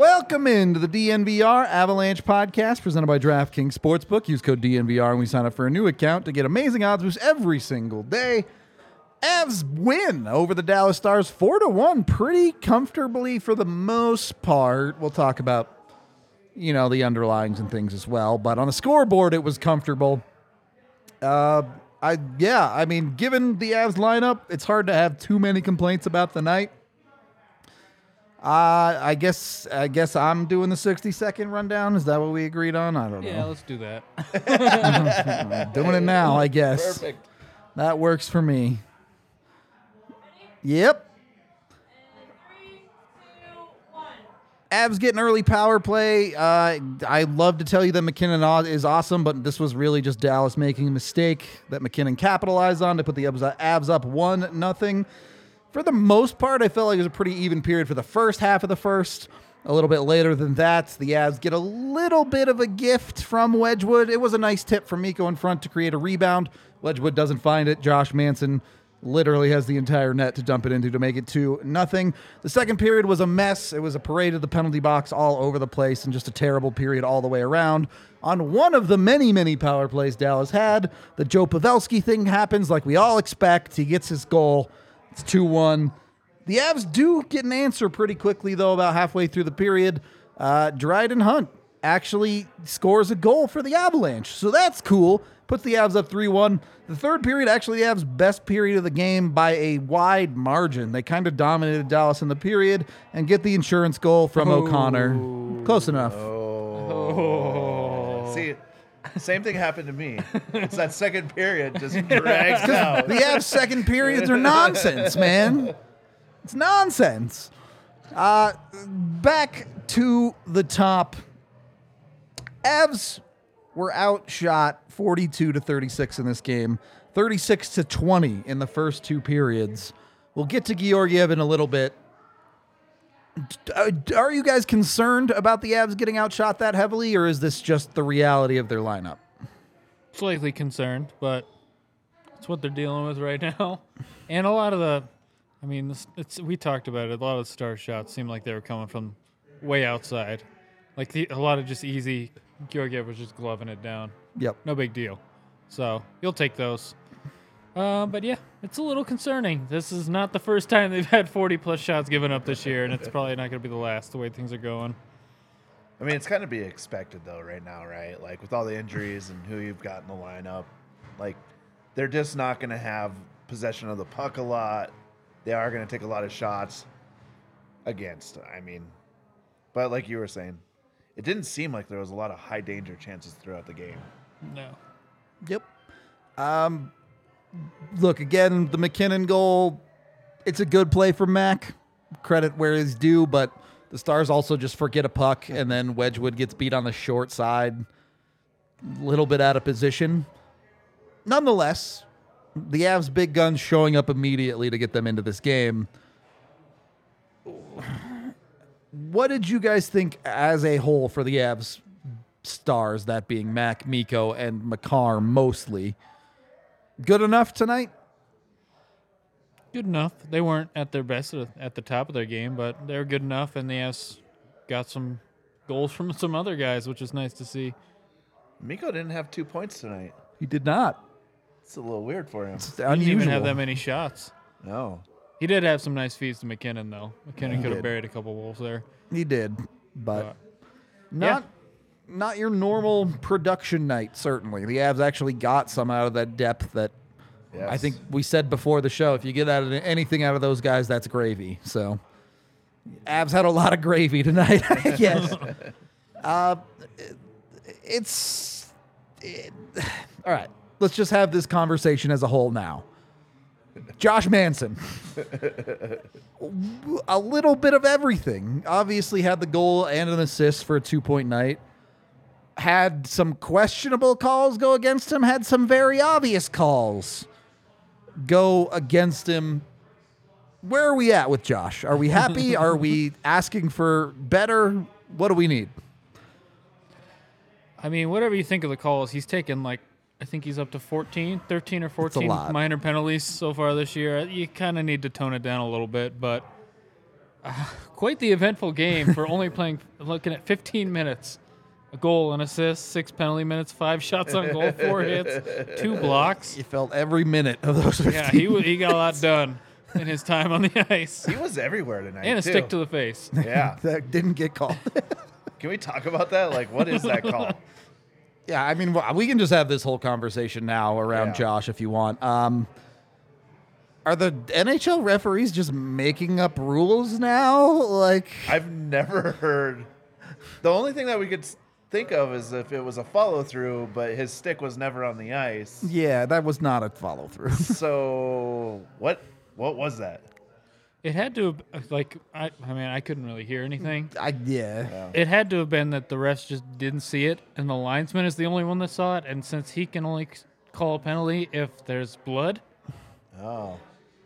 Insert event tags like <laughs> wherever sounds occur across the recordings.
Welcome into the DNVR Avalanche podcast presented by DraftKings Sportsbook. Use code DNVR when we sign up for a new account to get amazing odds boosts every single day. Avs win over the Dallas Stars 4 to 1 pretty comfortably for the most part. We'll talk about you know the underlyings and things as well, but on the scoreboard it was comfortable. Uh I yeah, I mean given the Avs lineup, it's hard to have too many complaints about the night. Uh, I guess I guess I'm doing the 60 second rundown. Is that what we agreed on? I don't know. Yeah, know. let's do that. <laughs> Doing it now, I guess. Perfect. That works for me. Yep. Avs getting early power play. Uh, I love to tell you that MacKinnon aw- is awesome, but this was really just Dallas making a mistake that MacKinnon capitalized on to put the Avs up one nothing. For the most part, I felt like it was a pretty even period for the first half of the first. A little bit later than that, the Avs get a little bit of a gift from Wedgewood. It was a nice tip from Mikko in front to create a rebound. Wedgewood doesn't find it. Josh Manson literally has the entire net to dump it into to make it two nothing. The second period was a mess. It was a parade of the penalty box all over the place and just a terrible period all the way around. On one of the many, many power plays Dallas had, the Joe Pavelski thing happens like we all expect. He gets his goal. It's 2 1. The Avs do get an answer pretty quickly, though, about halfway through the period. Uh, Dryden Hunt actually scores a goal for the Avalanche. So that's cool. Puts the Avs up 3 1. The third period, actually, the Avs' best period of the game by a wide margin. They kind of dominated Dallas in the period and get the insurance goal from O'Connor. Close enough. Oh. See, same thing happened to me. It's that second period just <laughs> drags out. The Avs' second periods are nonsense, man. It's nonsense. Uh, back to the top. Avs were outshot 42 to 36 in this game, 36 to 20 in the first two periods. We'll get to Georgiev in a little bit. Uh, Are you guys concerned about the Avs getting outshot that heavily, or is this just the reality of their lineup? Slightly concerned, but it's what they're dealing with right <laughs> now. And a lot of the, I mean, this, it's we talked about it. A lot of the star shots seemed like they were coming from way outside, like the, a lot of just easy. Georgiev was just gloving it down. Yep. No big deal. So you'll take those. Uh, but yeah, it's a little concerning. This is not the first time they've had 40 plus shots given up this year, and it's probably not going to be the last the way things are going. I mean, it's kind of be expected though, right now, right? Like with all the injuries and who you've got in the lineup, like they're just not going to have possession of the puck a lot. They are going to take a lot of shots against. I mean, but like you were saying, it didn't seem like there was a lot of high danger chances throughout the game. No. Yep. Um, look again, the MacKinnon goal. It's a good play for Mac. Credit where is due, but the Stars also just forget a puck, and then Wedgewood gets beat on the short side, a little bit out of position. Nonetheless, the Avs' big guns showing up immediately to get them into this game. What did you guys think as a whole for the Avs stars, that being Mac, Mikko, and Makar mostly? Good enough tonight? Good enough. They weren't at their best at at the top of their game, but they were good enough, and they Avs got some goals from <laughs> some other guys, which is nice to see. Mikko didn't have two points tonight. He did not. It's a little weird for him. It's He didn't even have that many shots. No. He did have some nice feeds to MacKinnon though. MacKinnon could have buried a couple wolves there. He did, but But not not your normal production night. Certainly, the Avs actually got some out of that depth that I think we said before the show. If you get out of anything out of those guys, that's gravy. So, Avs had a lot of gravy tonight. <laughs> I guess. <laughs> uh, it's it- <sighs> all right. Let's just have this conversation as a whole now. Josh Manson <laughs> a little bit of everything. Obviously, had the goal and an assist for a two point night. Had some questionable calls go against him, had some very obvious calls go against him. Where are we at with Josh? Are we happy? <laughs> are we asking for better? What do we need? I mean, whatever you think of the calls, he's taken like I think he's up to 14, 13 or 14 lot. minor penalties so far this year. You kind of need to tone it down a little bit, but uh, <laughs> quite the eventful game for only playing looking at 15 minutes. A goal, an assist, six penalty minutes, five shots on goal, four <laughs> hits, two blocks. You felt every minute of those 15 Yeah, he wa- he got a lot done in his time on the <laughs> ice, He was everywhere tonight. and a too. stick to the face. <laughs> Yeah. that didn't get called. Can we talk about that? Like, what is that call? Yeah, I mean, we can just have this whole conversation now around Yeah. Josh if you want. Um, are the NHL referees just making up rules now? Like, I've never heard. The only thing that we could s- think of as if it was a follow through, but his stick was never on the ice. yeah, that was not a follow through. <laughs> So what? What was that? It had to have, like I, I mean I couldn't really hear anything. I yeah. It had to have been that the rest just didn't see it, and the linesman is the only one that saw it. And since he can only call a penalty if there's blood, Oh,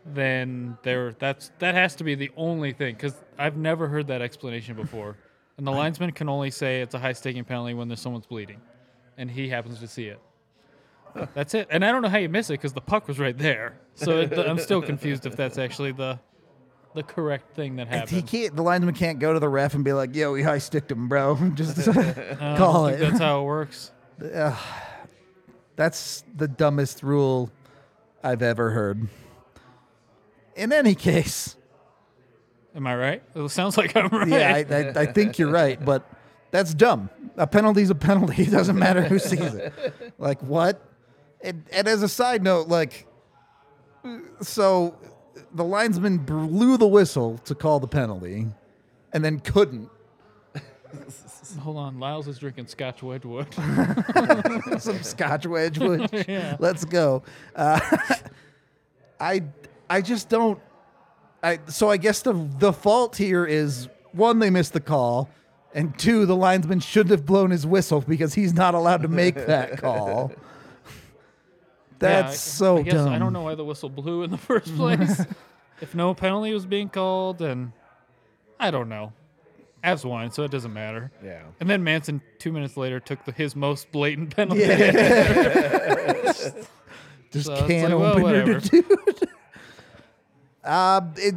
then there that's that has to be the only thing. Because I've never heard that explanation before. And the linesman can only say it's a high staking penalty when there's someone's bleeding, and he happens to see it. That's it. And I don't know how you miss it because the puck was right there. So it, I'm still confused if that's actually the the correct thing that He happened. can't. The linesman can't go to the ref and be like, "Yo, we high sticked him, bro." <laughs> Just <laughs> <laughs> call it. That's how it works. That's the dumbest rule I've ever heard. In any case, Am I right? It sounds like I'm right. yeah, I, I, I think you're right, but that's dumb. A penalty's a penalty. <laughs> It doesn't matter who sees it. Like what? And, and as a side note, like, so the linesman blew the whistle to call the penalty, and then couldn't. <laughs> Hold on, Lyles is drinking Scotch Wedgwood. <laughs> Some Scotch Wedgwood. Yeah. Let's go. Uh, I I just don't. I so I guess the the fault here is one they missed the call, and two the linesman shouldn't have blown his whistle because he's not allowed to make <laughs> that call. Yeah, That's I- so I guess dumb. I don't know why the whistle blew in the <laughs> first place. <laughs> if no penalty was being called, and I don't know. Avs won, so it doesn't matter. yeah. And then Manson, two minutes later, took the, his most blatant penalty. Just So can't like, well, open it, whatever. dude. Uh, it,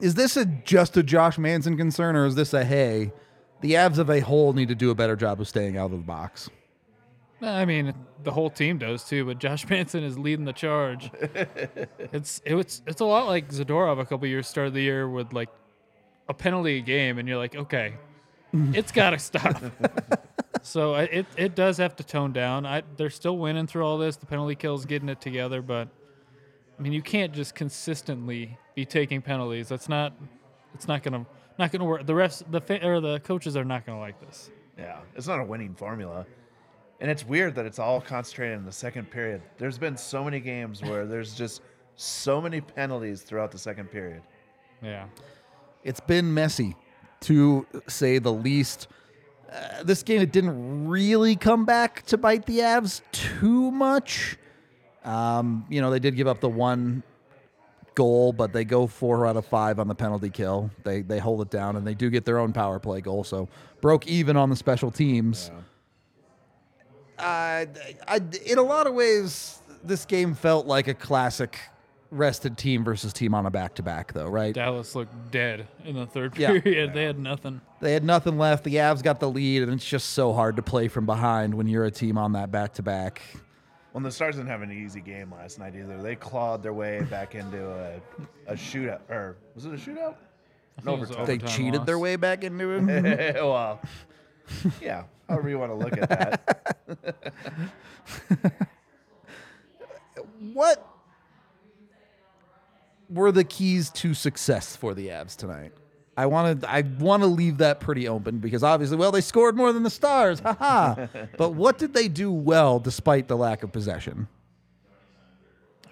is this a just a Josh Manson concern, or is this a hey, the Avs of a whole need to do a better job of staying out of the box? I mean, the whole team does too, but Josh <laughs> Manson is leading the charge. <laughs> it's it's it's a lot like Zadorov a couple years start of the year with like a penalty a game, and you're like, okay, <laughs> it's got to stop. so it it does have to tone down. I, they're still winning through all this. The penalty kills getting it together, but I mean, you can't just consistently be taking penalties. That's not it's not gonna not gonna work. The refs, the fa- or the coaches are not gonna like this. Yeah, it's not a winning formula. And it's weird that it's all concentrated in the second period. There's been so many games where there's just so many penalties throughout the second period. Yeah. It's been messy, to say the least. Uh, this game it didn't really come back to bite the Avs too much. Um, you know, they did give up the one goal, but they go four out of five on the penalty kill. They they hold it down, and they do get their own power play goal. So broke even on the special teams. Uh, I, in a lot of ways, this game felt like a classic rested team versus team on a back to back, though, right? Dallas looked dead in the third Yeah. period. They had nothing. They had nothing left. The Avs got the lead, and it's just so hard to play from behind when you're a team on that back to back. Well, the Stars didn't have an easy game last night either. They clawed their way back into a, a shootout, or was it a shootout? I think it was overtime. They overtime cheated their way back into it. <laughs> well, yeah, however you want to look at that. <laughs> what were the keys to success for the Avs tonight? I want to I want to leave that pretty open because obviously, well, they scored more than the Stars, haha. <laughs> but what did they do well despite the lack of possession?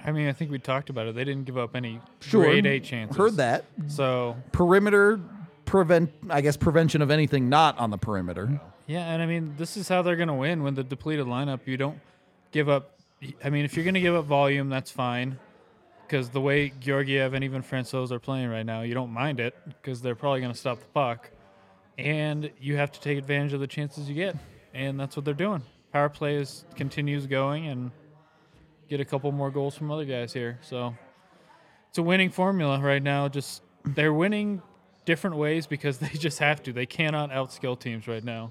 I mean, I think we talked about it. They didn't give up any Sure, grade A chances. Heard that So perimeter prevent, I guess, prevention of anything not on the perimeter. yeah, and I mean, this is how they're going to win when the depleted lineup. You don't give up. I mean, if you're going to give up volume, that's fine. Because the way Georgiev and even Francouz are playing right now, you don't mind it because they're probably going to stop the puck, and you have to take advantage of the chances you get, and that's what they're doing. Power play is continues going, and get a couple more goals from other guys here. So it's a winning formula right now. Just they're winning different ways because <laughs> they just have to. They cannot outskill teams right now.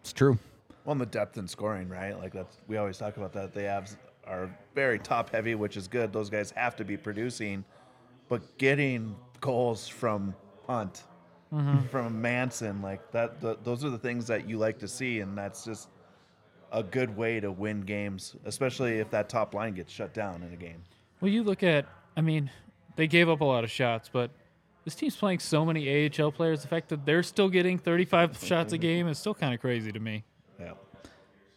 It's true. Well, and the depth in scoring, right? Like that's we always talk about that. The Avs are very top heavy, which is good. Those guys have to be producing, but getting goals from Hunt, mm-hmm. from Manson, like that. The, those are the things that you like to see, and that's just a good way to win games, especially if that top line gets shut down in a game. Well, you look at, I mean, they gave up a lot of shots, but this team's playing so many AHL players. The fact that they're still getting 35 shots a game is still kind of crazy to me. Yeah.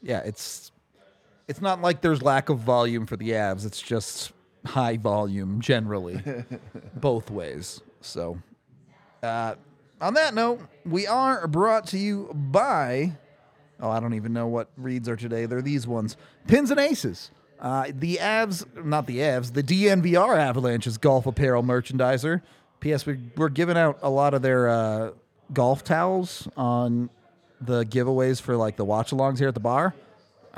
Yeah, it's it's not like there's lack of volume for the Avs. It's just high volume generally, <laughs> both ways. So, uh, on that note, we are brought to you by. Oh, I don't even know what reads are today. They're these ones: pins and aces. Uh, the Avs, not the Avs, the DNVR Avalanche's golf apparel merchandiser. P.S. We, we're giving out a lot of their uh, golf towels on the giveaways for like the watch alongs here at the bar.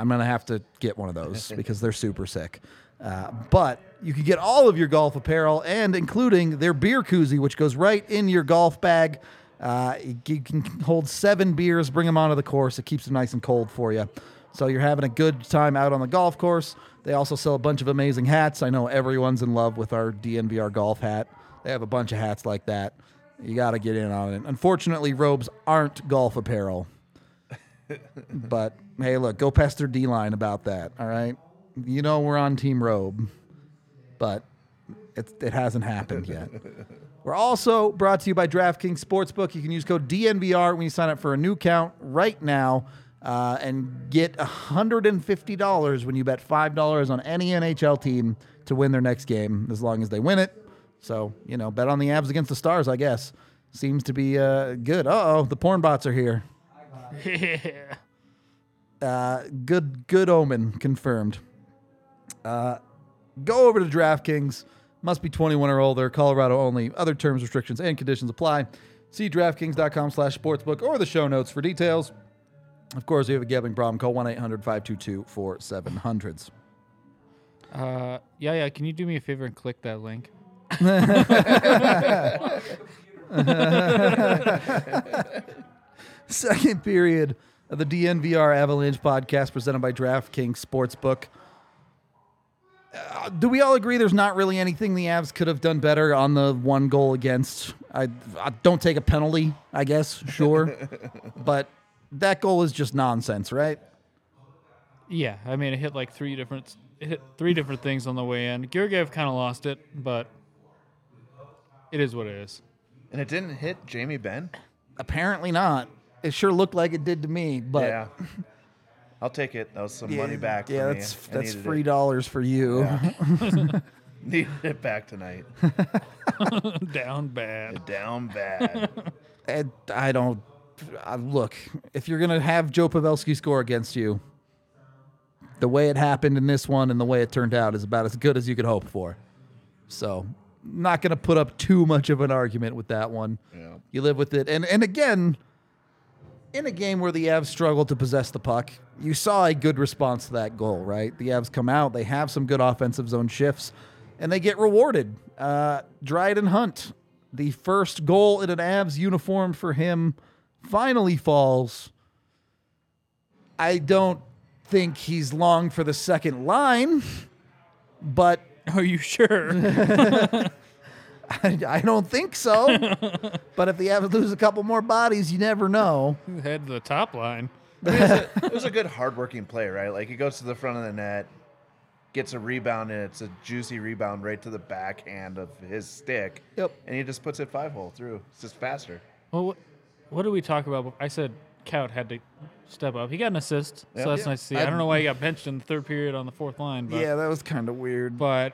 I'm gonna have to get one of <laughs> those because they're super sick. Uh, but you can get all of your golf apparel and including their beer koozie, which goes right in your golf bag. Uh, you can hold seven beers, bring them onto the course. It keeps them nice and cold for you. So you're having a good time out on the golf course. They also sell a bunch of amazing hats. I know everyone's in love with our DNVR golf hat. They have a bunch of hats like that. You got to get in on it. Unfortunately, robes aren't golf apparel. But hey, look, go pester D line about that. All right, you know we're on Team Robe, but it, it hasn't happened yet. <laughs> We're also brought to you by DraftKings Sportsbook. You can use code DNVR when you sign up for a new account right now uh, and get $150 when you bet $5 on any NHL team to win their next game, as long as they win it. So, you know, bet on the Avs against the Stars, I guess. Seems to be uh, good. Uh oh, the porn bots are here. <laughs> Uh, good, good omen confirmed. Uh, go over to DraftKings. Must be 21 or older. Colorado only. Other terms, restrictions, and conditions apply. See DraftKings.com slash sportsbook or the show notes for details. Of course, if you have a gambling problem, call 1 800 522 4700s. Uh, yeah, yeah. Can you do me a favor and click that link? <laughs> <laughs> <laughs> Second period of the DNVR Avalanche podcast presented by DraftKings Sportsbook. Uh, do we all agree there's not really anything the Avs could have done better on the one goal against? I, I don't take a penalty, I guess, sure. <laughs> but that goal is just nonsense, right? Yeah, I mean, it hit like three different, it hit three different things on the way in. Georgiev kind of lost it, but it is what it is. And it didn't hit Jamie Benn. Apparently not. It sure looked like it did to me, but yeah. I'll take it. That was some money back. Yeah, for that's me. I that's needed free It. dollars for you. <laughs> <laughs> Needed it back tonight. <laughs> Down bad. Down bad. And I don't I, look. If you're gonna have Joe Pavelski score against you, the way it happened in this one and the way it turned out is about as good as you could hope for. So, not gonna put up too much of an argument with that one. Yeah. You live with it, and and again, in a game where the Avs struggled to possess the puck, you saw a good response to that goal. Right, the Avs come out, they have some good offensive zone shifts, and they get rewarded. Uh, Dryden Hunt, the first goal in an Avs uniform for him, finally falls. I don't think he's long for the second line, but Are you sure? <laughs> <laughs> I, <laughs> I don't think so. <laughs> but if the Avs lose a couple more bodies, you never know. <laughs> Head to the top line. it was a good hardworking play, right? Like he goes to the front of the net, gets a rebound, and it's a juicy rebound right to the backhand of his stick. Yep. And he just puts it five hole through. It's just faster. Well, what, what did we talk about? I said Kaut had to step up. He got an assist, Yeah. so that's Yeah. nice to see. I, I- don't know why he got benched in the third period on the fourth line, but yeah, that was kind of weird. but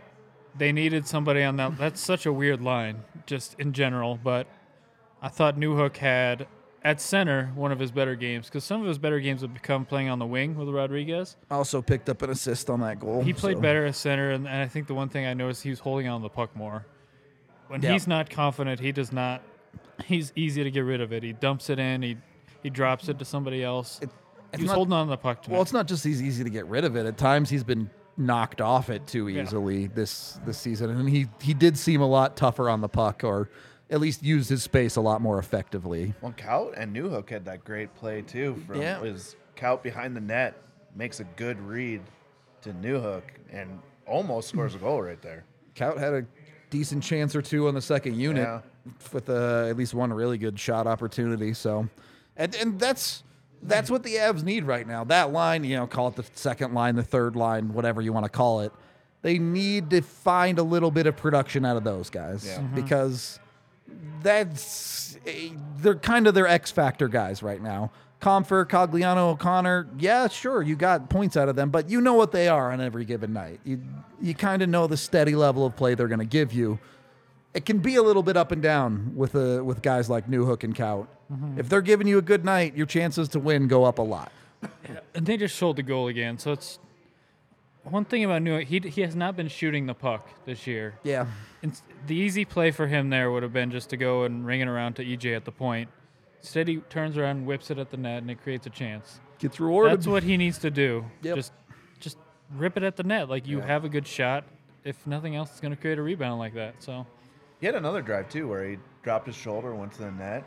they needed somebody on that. That's such a weird line, just in general. But I thought Newhook had at center one of his better games because some of his better games have become playing on the wing with Rodrigues. Also picked up an assist on that goal. He played so- better at center, and, and I think the one thing I noticed he was holding on the puck more. When Yeah. he's not confident, he does not. He's easy to get rid of it. He dumps it in. He he drops it to somebody else. he was not- holding on to the puck. Tonight. Well, it's not just he's easy to get rid of it. At times he's been knocked off it too Yeah. easily this this season, and he he did seem a lot tougher on the puck, or at least used his space a lot more effectively. Well, Kaut and Newhook had that great play too. From Yeah. was Kaut behind the net makes a good read to Newhook and almost scores a goal right there. Kaut had a decent chance or two on the second unit Yeah. with uh, at least one really good shot opportunity. So, and and that's that's what the Avs need right now. That line, you know, call it the second line, the third line, whatever you want to call it. They need to find a little bit of production out of those guys Yeah. Mm-hmm. because that's they're kind of their X factor guys right now. Compher, Cogliano, O'Connor, yeah, sure, you got points out of them, but you know what they are on every given night. You you kind of know the steady level of play they're going to give you. It can be a little bit up and down with uh, with guys like Newhook and Kaut. If they're giving you a good night, your chances to win go up a lot. and they just showed the goal again. So it's one thing about Newhook. He he has not been shooting the puck this year. Yeah, And the easy play for him there would have been just to go and ring it around to EJ at the point. Instead, he turns around, whips it at the net, and it creates a chance. gets rewarded. That's what he needs to do. Yep. Just, just rip it at the net. Like you have a good shot. If nothing else, it's going to create a rebound like that. So He had another drive too where he dropped his shoulder, went to the net,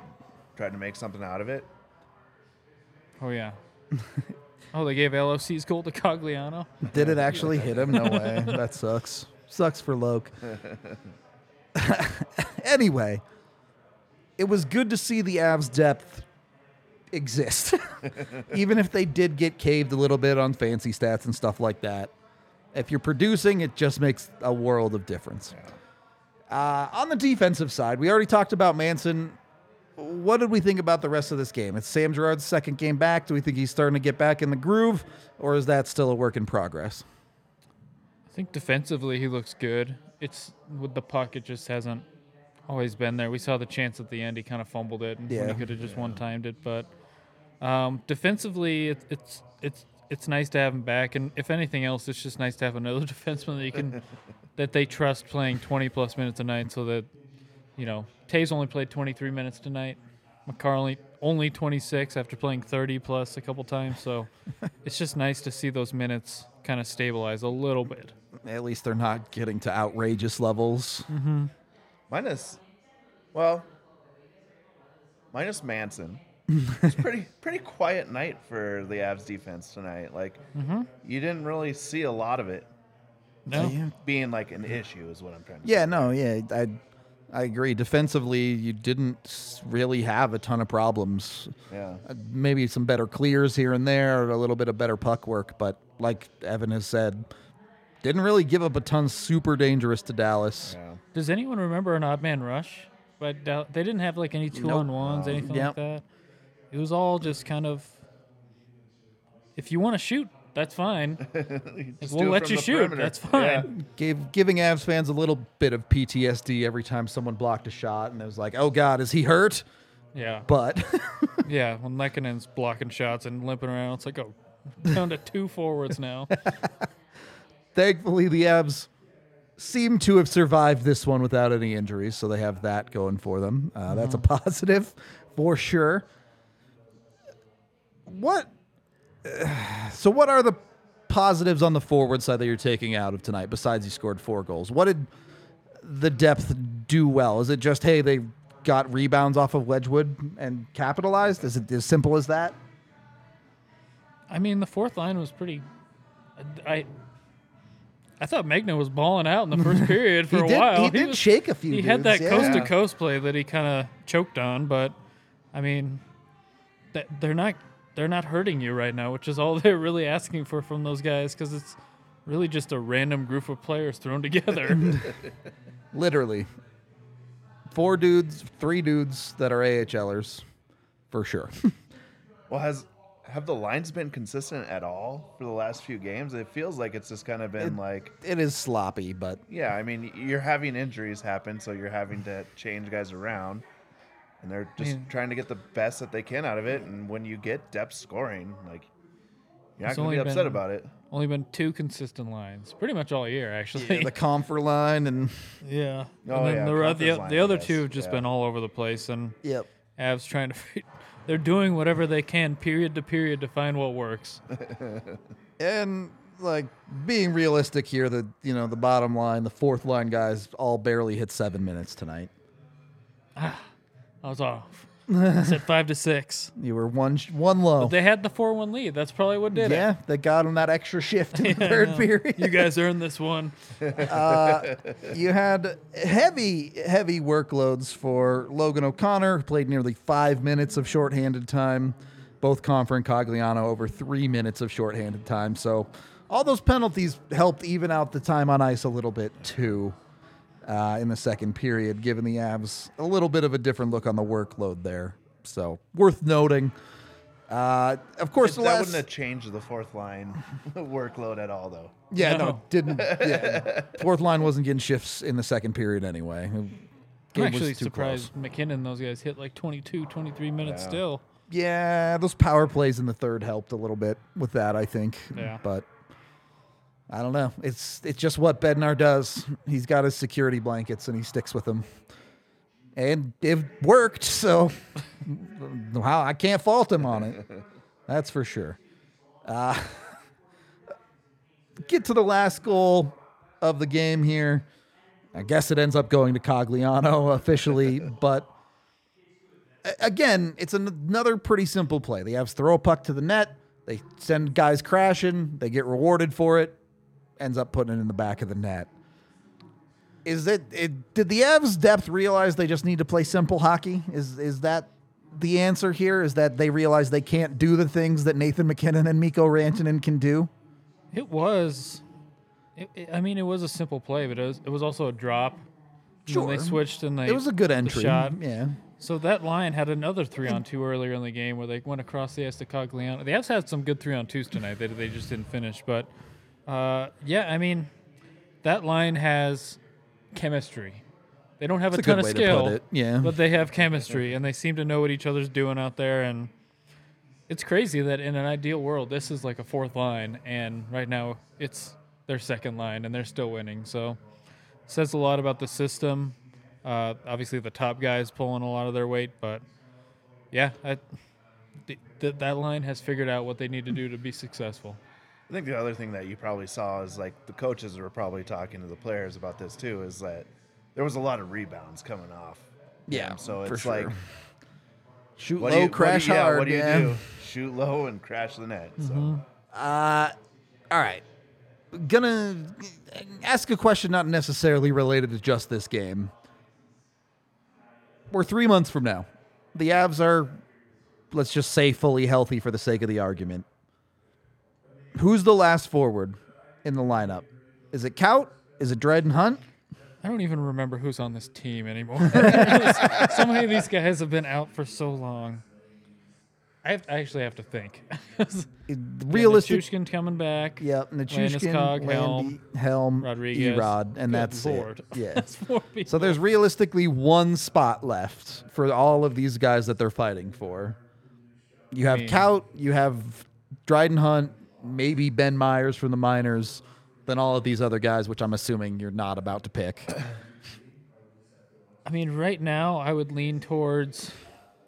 tried to make something out of it. Oh yeah. <laughs> oh, they gave LFC's goal to Cogliano. Did it actually hit him? No way. <laughs> That sucks. Sucks for Loke. <laughs> anyway, it was good to see the Avs depth exist. Even if they did get caved a little bit on fancy stats and stuff like that. If you're producing, it just makes a world of difference. Uh, on the defensive side, we already talked about Manson. What did we think about the rest of this game? It's Sam Girard's second game back. Do we think he's starting to get back in the groove, or is that still a work in progress? I think defensively he looks good. It's with the puck, it just hasn't always been there. We saw the chance at the end; he kind of fumbled it, and Yeah. he could have just one timed it. But um, defensively, it, it's it's it's nice to have him back, and if anything else, it's just nice to have another <laughs> defenseman that you can that they trust playing 20 plus minutes a night, so that you know Toews only played 23 minutes tonight. McCarley only 26 after playing 30 plus a couple times. So <laughs> it's just nice to see those minutes kind of stabilize a little bit. At least they're not getting to outrageous levels. Mm-hmm. Minus, well, minus Manson. <laughs> it's pretty pretty quiet night for the Avs defense tonight. Like mm-hmm. you didn't really see a lot of it No, being like an issue, is what I'm trying to Yeah, say. no, yeah, I, I agree. Defensively, you didn't really have a ton of problems. Yeah. Uh, Maybe some better clears here and there, a little bit of better puck work, but like Evan has said, didn't really give up a ton super dangerous to Dallas. Yeah. Does anyone remember an odd man rush? But Dal- they didn't have like any two on ones, anything Yep. like that. It was all just kind of. If you want to shoot, that's fine. <laughs> Just we'll let you shoot. perimeter. That's fine. Gave giving Avs fans a little bit of PTSD every time someone blocked a shot, and it was like, oh God, is he hurt? Yeah, But <laughs> yeah. When <laughs> Lehkonen's blocking shots and limping around, it's like oh, down to two forwards now. thankfully, the Avs seem to have survived this one without any injuries, so they have that going for them. Uh, That's a positive for sure. What? So, what are the positives on the forward side that you're taking out of tonight? Besides, he scored four goals. What did the depth do well? Is it just hey they got rebounds off of Wedgewood and capitalized? Is it as simple as that? I mean, the fourth line was pretty. I I thought Megna was balling out in the first <laughs> period for a did- while. he did was- shake a few He had that coast to coast play that he kind of choked on, but I mean, that they're not they're not hurting you right now, which is all <laughs> they're really asking for from those guys because it's really just a random group of players thrown <laughs> together. <laughs> Literally. Four dudes, three dudes that are AHLers, for sure. Well, has have the lines been consistent at all for the last few games? It feels like it's just kind of been like, it is sloppy, but yeah, I mean, you're having injuries happen, so you're having to change guys around, and they're just mean- trying to get the best that they can out of it. And when you get depth scoring, like you're not going to only be upset been- about it. Only been two consistent lines, pretty much all year actually. the compher line and <laughs> Yeah. Oh, and then yeah, the, ro- the, line, the other two have just yeah. been all over the place, and yep. Avs trying to. They're doing whatever they can, period to period, to find what works. <laughs> And like being realistic here, the you know the bottom line, the fourth line guys all barely hit seven minutes tonight. Ah. I was off. I said five to six. <laughs> You were one sh- one low. They had the four-one lead. That's probably what did it. yeah, they got him that extra shift in <laughs> the third period. You guys earned this one. <laughs> Uh, you had heavy, heavy workloads for Logan O'Connor, who played nearly five minutes of shorthanded time. Both Compher and Cogliano over three minutes of shorthanded time. So all those penalties helped even out the time on ice a little bit too uh, in the second period, giving the Avs a little bit of a different look on the workload there. So worth noting. Uh, of course, the that last, wouldn't have changed the fourth line <laughs> workload at all, though. yeah, no, No. didn't. <laughs> Yeah. Fourth line wasn't getting shifts in the second period anyway. I'm Game was actually too surprised close. MacKinnon and those guys hit like 22, 23 minutes Yeah. still. Yeah, those power plays in the third helped a little bit with that, I think. Yeah. But I don't know. It's it's just what Bednar does. He's got his security blankets and he sticks with them. And it worked, so <laughs> how I can't fault him on it. That's for sure. Uh, <laughs> get to the last goal of the game here. I guess it ends up going to Cogliano <laughs> officially, but again, it's an- another pretty simple play. The Avs throw a puck to the net, they send guys crashing, they get rewarded for it, ends up putting it in the back of the net. Is it, it did the Avs depth realize they just need to play simple hockey? Is is that the answer here? Is that they realize they can't do the things that Nathan MacKinnon and Mikko Rantanen can do? It was. It, it- I mean, it was a simple play, but it was, it was also a drop. Sure. they switched and they. It was a good entry. shot. Yeah. So that line had another three on two earlier in the game where they went across the ice to Cogliano. The Avs had some good three on twos tonight. They, they just didn't finish. But uh, yeah, I mean, that line has chemistry. They don't have That's a ton of to skill, yeah. but they have chemistry and they seem to know what each other's doing out there. And it's crazy that in an ideal world, this is like a fourth line, and right now it's their second line, and they're still winning. So says a lot about the system. Uh, obviously, the top guys pulling a lot of their weight, but yeah, I, th- th- that line has figured out what they need to do to be successful. I think the other thing that you probably saw is like the coaches were probably talking to the players about this too. Is that there was a lot of rebounds coming off. Yeah, them. so for it's sure. like Shoot low, do you, what do crash you- yeah, hard. What do you yeah. do? Shoot low and crash the net. So Uh, all right. Gonna ask a question not necessarily related to just this game. We're three months from now. The Avs are, let's just say, fully healthy for the sake of the argument. Who's the last forward in the lineup? Is it Kaut? Is it Dryden Hunt? I don't even remember who's on this team anymore. <laughs> so many of these guys have been out for so long. I, have, I actually have to think. <laughs> Realistic. Nichushkin coming back. Yep, Landeskog, Landy, Helm, Helm, Rodrigues. Erod, and that's Lord. it. <laughs> Yeah. That's four. So there's realistically one spot left for all of these guys that they're fighting for. You have mean- Kaut, you have Dryden Hunt, maybe Ben Meyers from the minors, than all of these other guys, which I'm assuming you're not about to pick. I mean, right now I would lean towards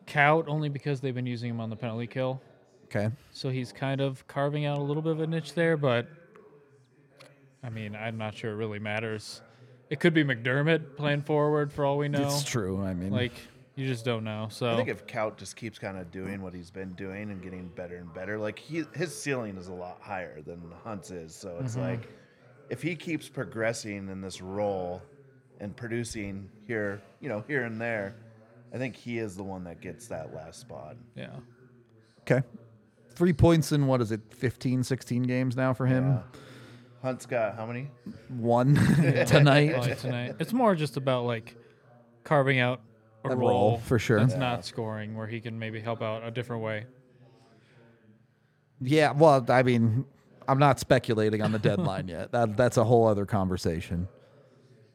Kaut only because they've been using him on the penalty kill. Okay. So he's kind of carving out a little bit of a niche there, but I mean, I'm not sure it really matters. It could be McDermott playing forward for all we know. It's true. I mean, Like You just don't know. So I think if Kaut just keeps kind of doing what he's been doing and getting better and better, like he his ceiling is a lot higher than Hunt's is. So it's Mm-hmm. like if he keeps progressing in this role and producing here, you know, here and there, I think he is the one that gets that last spot. yeah. Okay. Three points in what is it, 15, 16 games now for him? Yeah. Hunt's got how many? One <laughs> <laughs> tonight. Tonight. It's more just about like carving out a, A role, role, for sure. That's Yeah. not scoring, where he can maybe help out a different way. Yeah, well, I mean, I'm not speculating on the deadline yet. That that's a whole other conversation.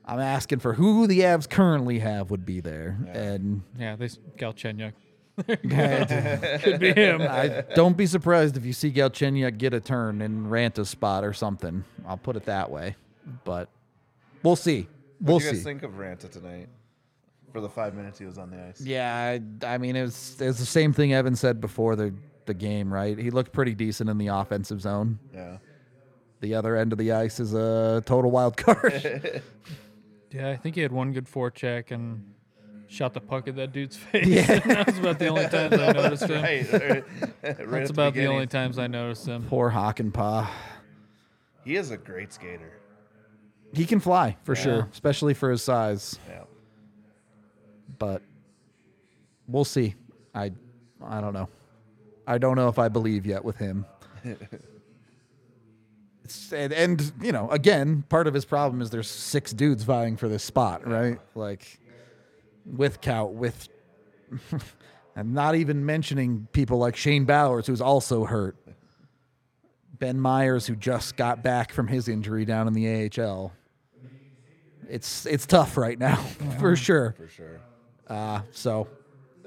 I'm asking for who the Avs currently have would be there, and Yeah, they Galchenyuk. <laughs> Could be him. don't be surprised if you see Galchenyuk get a turn in Ranta's spot or something. I'll put it that way, but we'll see. We'll what do you guys see. think of Ranta tonight? For the five minutes he was on the ice. Yeah, I, I mean, it was, it was the same thing Evan said before the the game, right? He looked pretty decent in the offensive zone. Yeah. The other end of the ice is a total wild card. <laughs> Yeah, I think he had one good forecheck and shot the puck at that dude's <laughs> face. <laughs> that was about the only times I noticed him. Right. right at That's about the only times I noticed him. Poor Hockenpah. He is a great skater. He can fly for Yeah. sure, especially for his size. Yeah. But we'll see. I I don't know. I don't know if I believe yet with him. <laughs> And, and you know, again, part of his problem is there's six dudes vying for this spot, right? Like with Kaut, with <laughs> and not even mentioning people like Shane Bowers, who's also hurt. Ben Meyers, who just got back from his injury down in the AHL. It's it's tough right now, <laughs> for sure. For sure. Uh, so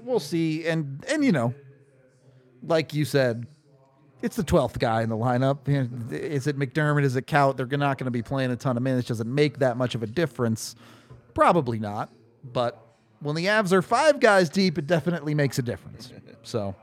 we'll see. And and you know, like you said, it's the twelfth guy in the lineup. Is it McDermott? Is it Kaut? They're not going to be playing a ton of minutes. Doesn't make that much of a difference? Probably not. But when the Avs are five guys deep, it definitely makes a difference. So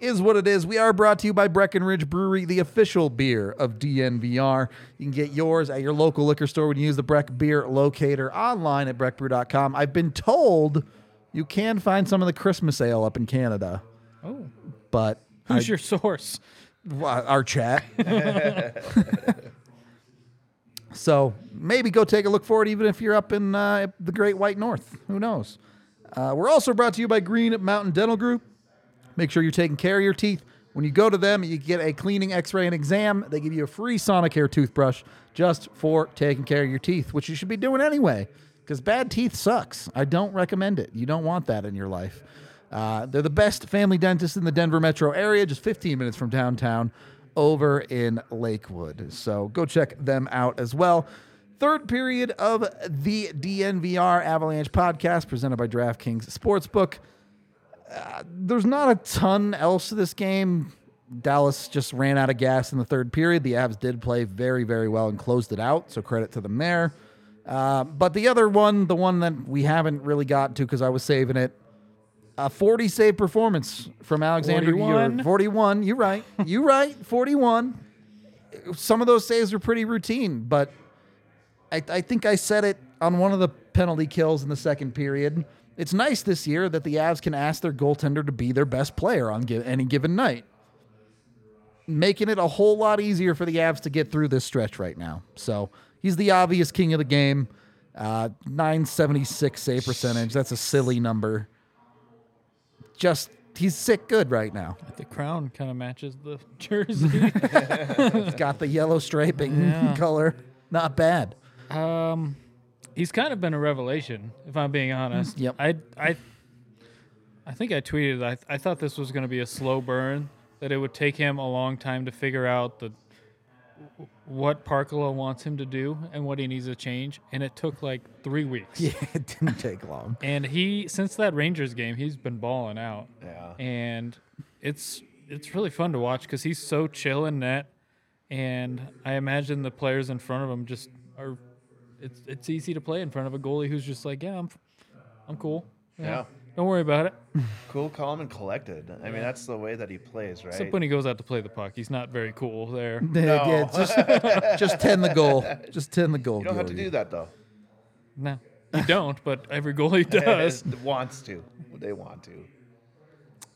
is what it is. We are brought to you by Breckenridge Brewery, the official beer of DNVR. You can get yours at your local liquor store when you use the Breck Beer Locator online at breckbrew.com. I've been told you can find some of the Christmas ale up in Canada, Oh, but who's I- your source? Our chat. <laughs> so maybe go take a look for it, even if you're up in uh, the Great White North. Who knows? Uh, we're also brought to you by Green Mountain Dental Group. Make sure you're taking care of your teeth. When you go to them, you get a cleaning, X-ray, and exam. They give you a free Sonicare toothbrush just for taking care of your teeth, which you should be doing anyway. Because bad teeth sucks. I don't recommend it. You don't want that in your life. Uh, they're the best family dentist in the Denver metro area, just 15 minutes from downtown, over in Lakewood. So go check them out as well. Third period of the DNVR Avalanche podcast presented by DraftKings Sportsbook there's not a ton else to this game. Dallas just ran out of gas in the third period. The Avs did play very, very well and closed it out, so credit to them there. Uh, but the other one, the one that we haven't really gotten to because I was saving it, a 40 save performance from Alexander 41? Ure. 41. You're right. You're right. 41. Some of those saves were pretty routine, but I, I think I said it on one of the penalty kills in the second period. It's nice this year that the Avs can ask their goaltender to be their best player on any given night, making it a whole lot easier for the Avs to get through this stretch right now. So he's the obvious king of the game. Uh, 976 save percentage. That's a silly number. Just he's sick good right now. The crown kind of matches the <laughs> jersey. <laughs> He's got the yellow striping Yeah. <laughs> color. Not bad. um, he's kind of been a revelation, if I'm being honest. Yep. I I I think I tweeted. I I thought this was going to be a slow burn. That it would take him a long time to figure out the what Parkkila wants him to do and what he needs to change, and it took like three weeks. <laughs> Yeah, it didn't take long. <laughs> And he, since that Rangers game, he's been balling out. Yeah. And it's it's really fun to watch because he's so chill in net, and I imagine the players in front of him just are. It's it's easy to play in front of a goalie who's just like, yeah, I'm, I'm cool. Yeah. Don't worry about it. <laughs> Cool, calm, and collected. I mean, that's the way that he plays, right? Except when he goes out to play the puck, he's not very cool there. <laughs> Yeah, yeah, just, just tend the goal. <laughs> Just tend the goal. you don't have to Gilly. do that though. No, You don't, but every goalie does. wants to. They want to.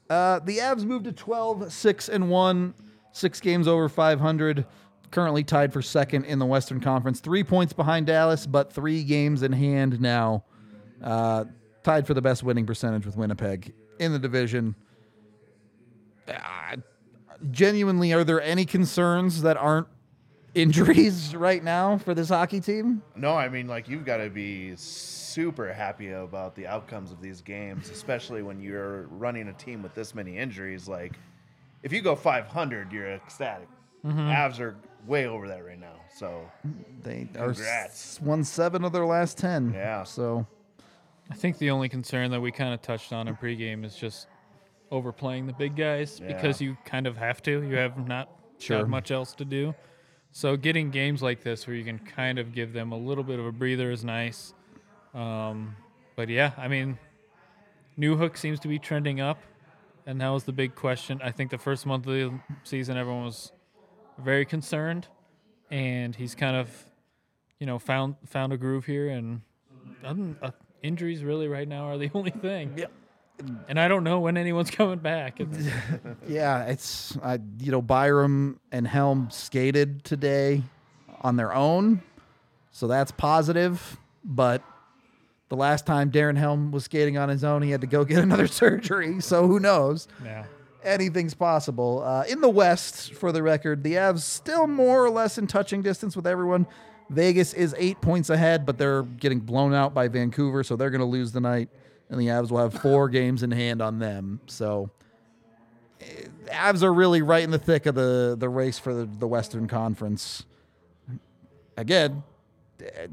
Uh, the Avs moved to 12, 6 and 1, six games over 500. Currently tied for second in the Western Conference. Three points behind Dallas, but three games in hand now. Uh, tied for the best winning percentage with Winnipeg in the division. Uh, genuinely, are there any concerns that aren't <laughs> injuries right now for this hockey team? No, I mean, like, you've got to be super happy about the outcomes of these games, especially when you're running a team with this many injuries. Like, if you go 500, you're ecstatic. Avs are way over that right now. So, They are Congrats. s- won seven of their last 10. Yeah. So. I think the only concern that we kind of touched on in pregame is just overplaying the big guys because you kind of have to. You have not Sure. got much else to do. So getting games like this where you can kind of give them a little bit of a breather is nice. Um, but yeah, I mean, Newhook seems to be trending up, and that was the big question. I think the first month of the season, everyone was very concerned, and he's kind of, you know, found found a groove here, and uh, injuries really right now are the <laughs> only thing. Yep. And I don't know when anyone's <laughs> coming back. <laughs> Yeah, it's I you know Byram and Helm skated today on their own, so that's positive. But the last time Darren Helm was skating on his own, he had to go get another surgery. So who knows? yeah. Anything's possible. Uh, in the West, for the record, the Avs still more or less in touching distance with everyone. Vegas is eight points ahead, but they're getting blown out by Vancouver, so they're going to lose the night, and the Avs will have four <laughs> games in hand on them. So, eh, Avs are really right in the thick of the the race for the, the Western Conference. Again, eh,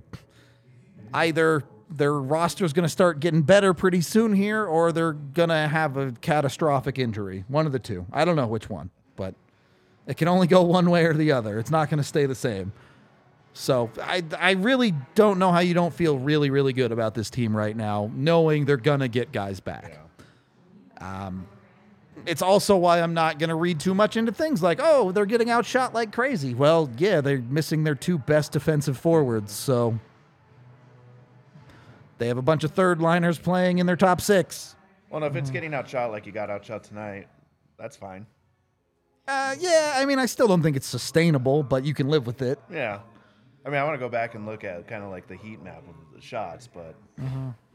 either their roster is going to start getting better pretty soon here, or they're going to have a catastrophic injury. One of the two. I don't know which one, but it can only go one way or the other. It's not going to stay the same. So I, I really don't know how you don't feel really, really good about this team right now, knowing they're going to get guys back. Um, it's also why I'm not going to read too much into things like, oh, they're getting outshot like crazy. Well, yeah, they're missing their two best defensive forwards, so they have a bunch of third liners playing in their top six. Well, no, if it's getting outshot like you got outshot tonight, that's fine. Uh, yeah, I mean, I still don't think it's sustainable, but you can live with it. Yeah. I mean, I want to go back and look at kind of like the heat map of the shots, but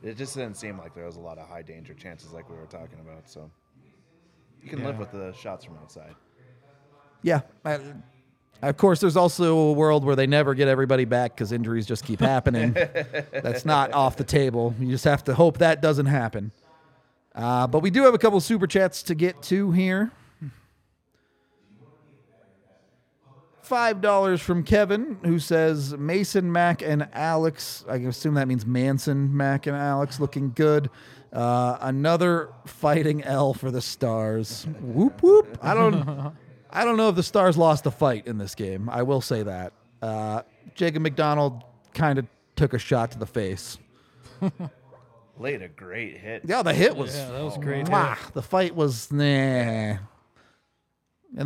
it just didn't seem like there was a lot of high danger chances like we were talking about. So you can live with the shots from outside. Yeah. I, of course, there's also a world where they never get everybody back because injuries just keep happening. <laughs> That's not off the table. You just have to hope that doesn't happen. Uh, but we do have a couple super chats to get to here. Five dollars from Kevin, who says Mason, Mac, and Alex. I assume that means Manson, Mac, and Alex looking good. Uh, another fighting L for the Stars. whoop whoop. I don't. I don't know if the Stars lost the fight in this game. I will say that. Uh, Jacob MacDonald kind of took a shot to the face. <laughs> Laid a great hit. Yeah, the hit was. Yeah, that was a great. Mwah. hit. The fight was nah. And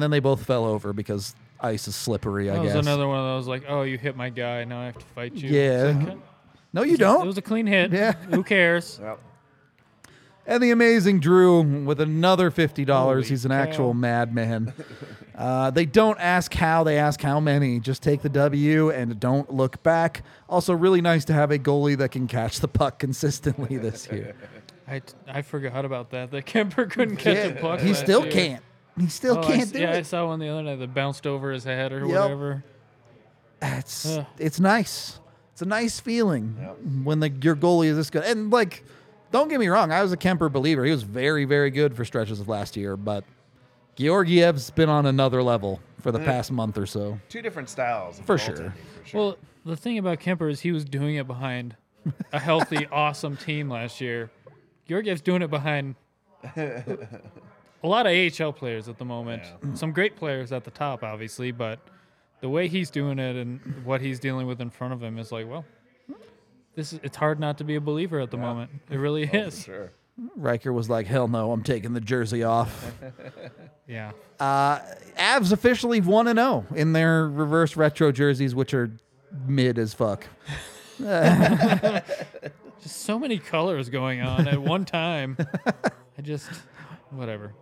then they both fell over because ice is slippery. I That was guess. another one of those like, oh, you hit my guy, now I have to fight you. Yeah. Like, no, you It don't. It was a clean hit. Yeah. Who cares? Well, And the amazing Drew with another fifty dollars. Holy He's an cow. actual madman. <laughs> uh, they don't ask how; they ask how many. Just take the W and don't look back. Also, really nice to have a goalie that can catch the puck consistently this year. <laughs> I, I forgot about that. That Kuemper couldn't catch a Yeah, puck. he last still year. can't. He still Oh, can't s- do yeah, I saw one the other night that bounced over his head or Yep. whatever. It's Ugh. it's nice. It's a nice feeling Yep. when the your goalie is this good. And like, don't get me wrong, I was a Kuemper believer. He was very very good for stretches of last year, but Georgiev's been on another level for the mm. past month or so. two different styles. For sure. For sure. Well, the thing about Kuemper is he was doing it behind a healthy, <laughs> awesome team last year. Georgiev's doing it behind <laughs> a lot of AHL players at the moment. Mm. Some great players at the top, obviously, but the way he's doing it and what he's dealing with in front of him is like, well, this is it's hard not to be a believer at the moment. It really Oh, is. for sure. Riker was like, "Hell no, I'm taking the jersey off." <laughs> Yeah. Uh, Avs officially one and zero in their reverse retro jerseys, which are mid as fuck. <laughs> just so many colors going on at one time. <laughs> I just whatever.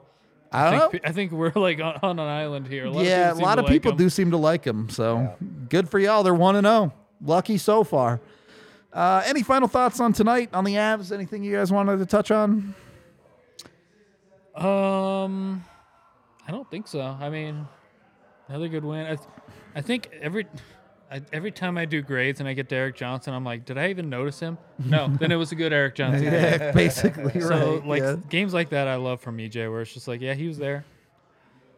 I I don't know. think, I think we're like on, on an island here. A lot yeah, of a people, lot of to like people 'em. do seem to like him. So good for y'all. They're one and zero. Lucky so far. Uh, any final thoughts on tonight on the Avs? Anything you guys wanted to touch on? Um, I don't think so. I mean, another good win. I, th- I think every. I, every time I do grades and I get Derek Johnson, I'm like, did I even notice him? No. <laughs> then it was a good Erik Johnson. game. yeah, <laughs> <laughs> basically So right. like yeah. games like that, I love from EJ, where it's just like, yeah, he was there.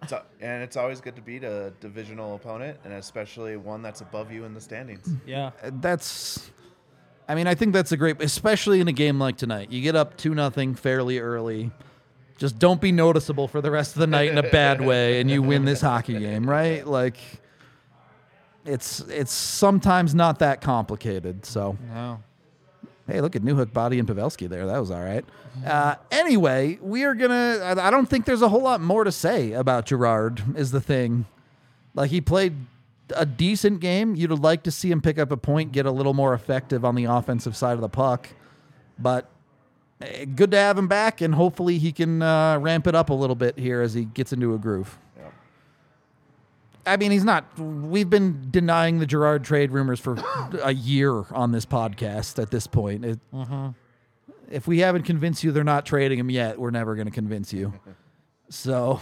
It's a- and it's always good to beat a divisional opponent, and especially one that's above you in the standings. Yeah. that's I mean, I think that's a great especially in a game like tonight. You get up 2 nothing fairly early. Just don't be noticeable for the rest of the night in a bad <laughs> way and you win this hockey game, right? Like it's it's sometimes not that complicated. So, No. hey, look at Newhook Body and Pavelski there. That was all right. Uh, anyway, we are going to I I don't think there's a whole lot more to say about Girard is the thing. Like he played a decent game. You'd like to see him pick up a point, get a little more effective on the offensive side of the puck. But eh, good to have him back, and hopefully he can uh, ramp it up a little bit here as he gets into a groove. Yep. I mean, he's not. We've been denying the Girard trade rumors for <coughs> a year on this podcast at this point. It, If we haven't convinced you they're not trading him yet, we're never going to convince you. <laughs> So,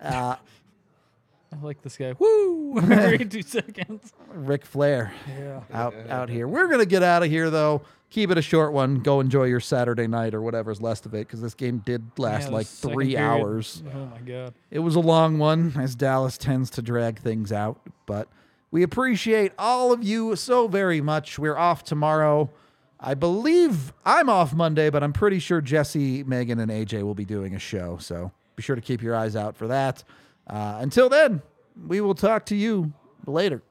uh, <laughs> I like this guy. Woo! <laughs> Every <laughs> two seconds. Ric Flair. Yeah. out out here. We're gonna get out of here though. Keep it a short one. Go enjoy your Saturday night or whatever's left of it because this game did last Yeah, the like second three period- hours. Oh my god. It was a long one as Dallas tends to drag things out, but we appreciate all of you so very much. We're off tomorrow. I believe I'm off Monday, but I'm pretty sure Jesse, Megan, and AJ will be doing a show. So be sure to keep your eyes out for that. Uh, until then, we will talk to you later.